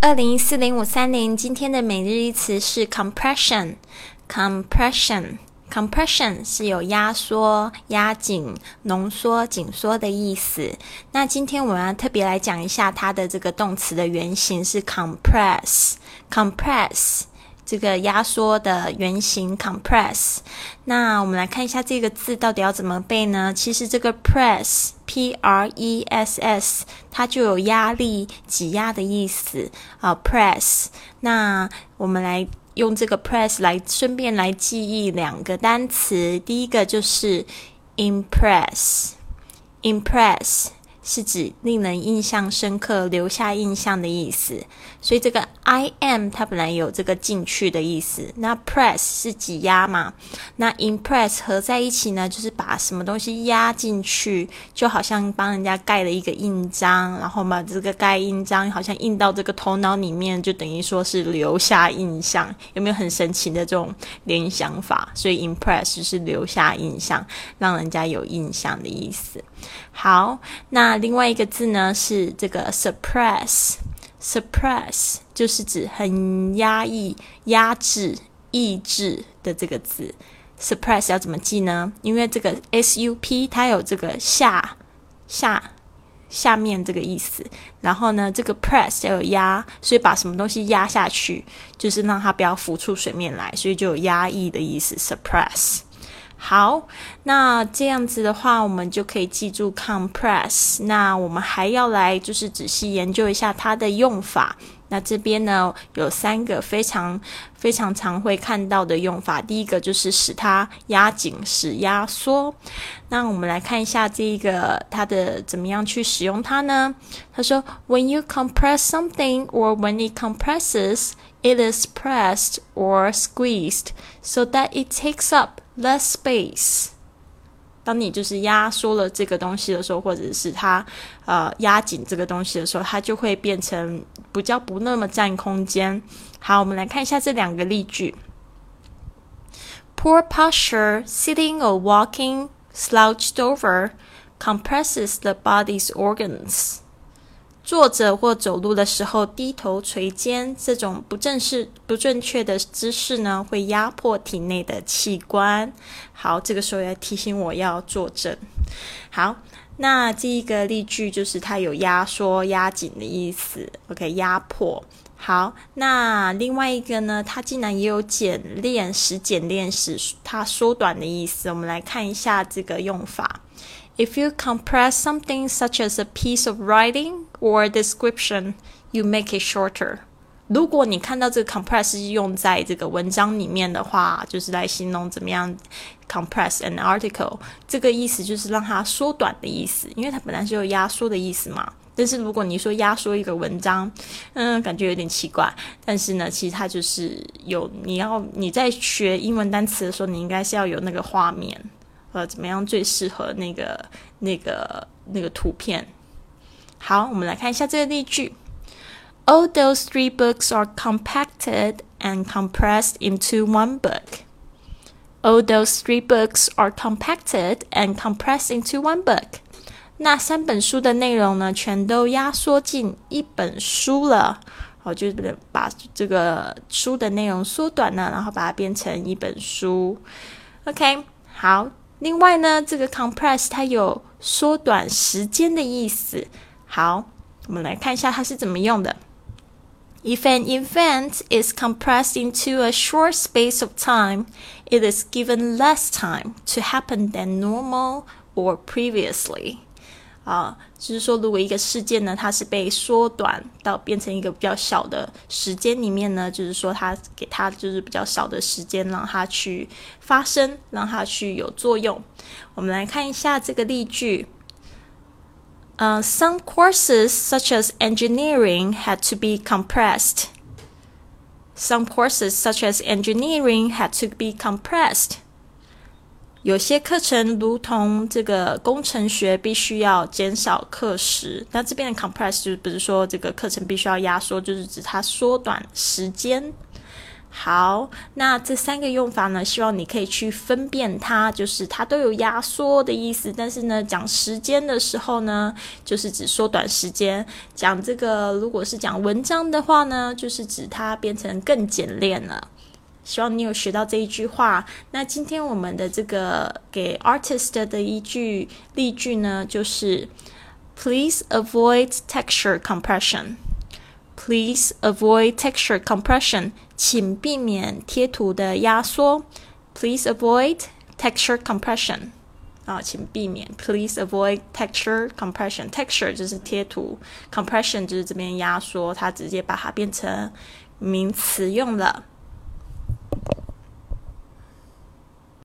二零四零五三零，今天的每日一词是 compression。compression，compression 是有压缩、压紧、浓缩、紧缩的意思。那今天我们要特别来讲一下它的这个动词的原型是 compress，compress。这个压缩的原型 compress，那我们来看一下这个字到底要怎么背呢？其实这个 press p r e s s 它就有压力、挤压的意思啊。press，那我们来用这个 press 来顺便来记忆两个单词，第一个就是 impress，impress。是指令人印象深刻、留下印象的意思，所以这个 I am 它本来有这个进去的意思。那 press 是挤压嘛？那 impress 合在一起呢，就是把什么东西压进去，就好像帮人家盖了一个印章，然后把这个盖印章好像印到这个头脑里面，就等于说是留下印象。有没有很神奇的这种联想法？所以 impress 就是留下印象，让人家有印象的意思。好，那另外一个字呢是这个 suppress，suppress 就是指很压抑、压制、抑制的这个字。suppress 要怎么记呢？因为这个 sup 它有这个下、下、下面这个意思，然后呢，这个 press 要有压，所以把什么东西压下去，就是让它不要浮出水面来，所以就有压抑的意思。suppress。好，那这样子的话，我们就可以记住 compress。那我们还要来就是仔细研究一下它的用法。那这边呢有三个非常非常常会看到的用法。第一个就是使它压紧，使压缩。那我们来看一下这个它的怎么样去使用它呢？他说，When you compress something or when it compresses, it is pressed or squeezed so that it takes up less space。当你就是压缩了这个东西的时候，或者是它呃压紧这个东西的时候，它就会变成比较不那么占空间。好，我们来看一下这两个例句：Poor posture, sitting or walking slouched over, compresses the body's organs. 坐着或走路的时候低头垂肩，这种不正式、不正确的姿势呢，会压迫体内的器官。好，这个时候要提醒我要坐正。好，那这一个例句就是它有压缩、压紧的意思。OK，压迫。好，那另外一个呢，它竟然也有简练、使简练、使它缩短的意思。我们来看一下这个用法。If you compress something such as a piece of writing or description, you make it shorter. 如果你看到这个 compress 是用在这个文章里面的话，就是来形容怎么样 compress an article，这个意思就是让它缩短的意思，因为它本来是有压缩的意思嘛。但是如果你说压缩一个文章，嗯，感觉有点奇怪。但是呢，其实它就是有你要你在学英文单词的时候，你应该是要有那个画面。呃，怎么样最适合那个、那个、那个图片？好，我们来看一下这个例句：All those three books are compacted and compressed into one book. All those three books are compacted and compressed into one book. 那三本书的内容呢，全都压缩进一本书了。好，就是把这个书的内容缩短了，然后把它变成一本书。OK，好。另外呢，这个 compress 它有缩短时间的意思。好，我们来看一下它是怎么用的。If an event is compressed into a short space of time, it is given less time to happen than normal or previously. 啊，就是说，如果一个事件呢，它是被缩短到变成一个比较小的时间里面呢，就是说，它给它就是比较少的时间，让它去发生，让它去有作用。我们来看一下这个例句。呃，Some courses such as engineering had to be compressed. Some courses such as engineering had to be compressed. 有些课程如同这个工程学，必须要减少课时。那这边的 compress 就是不是说这个课程必须要压缩，就是指它缩短时间。 好，那这三个用法呢，希望你可以去分辨它，就是它都有压缩的意思。但是呢，讲时间的时候呢，就是指缩短时间；讲这个如果是讲文章的话呢，就是指它变成更简练了。希望你有学到这一句话。那今天我们的这个给 artist 的一句例句呢，就是 Please avoid texture compression. Please avoid texture compression. 请避免贴图的压缩。Please avoid texture compression. 啊，请避免。Please avoid texture compression. Texture 就是贴图，compression 就是这边压缩，它直接把它变成名词用了。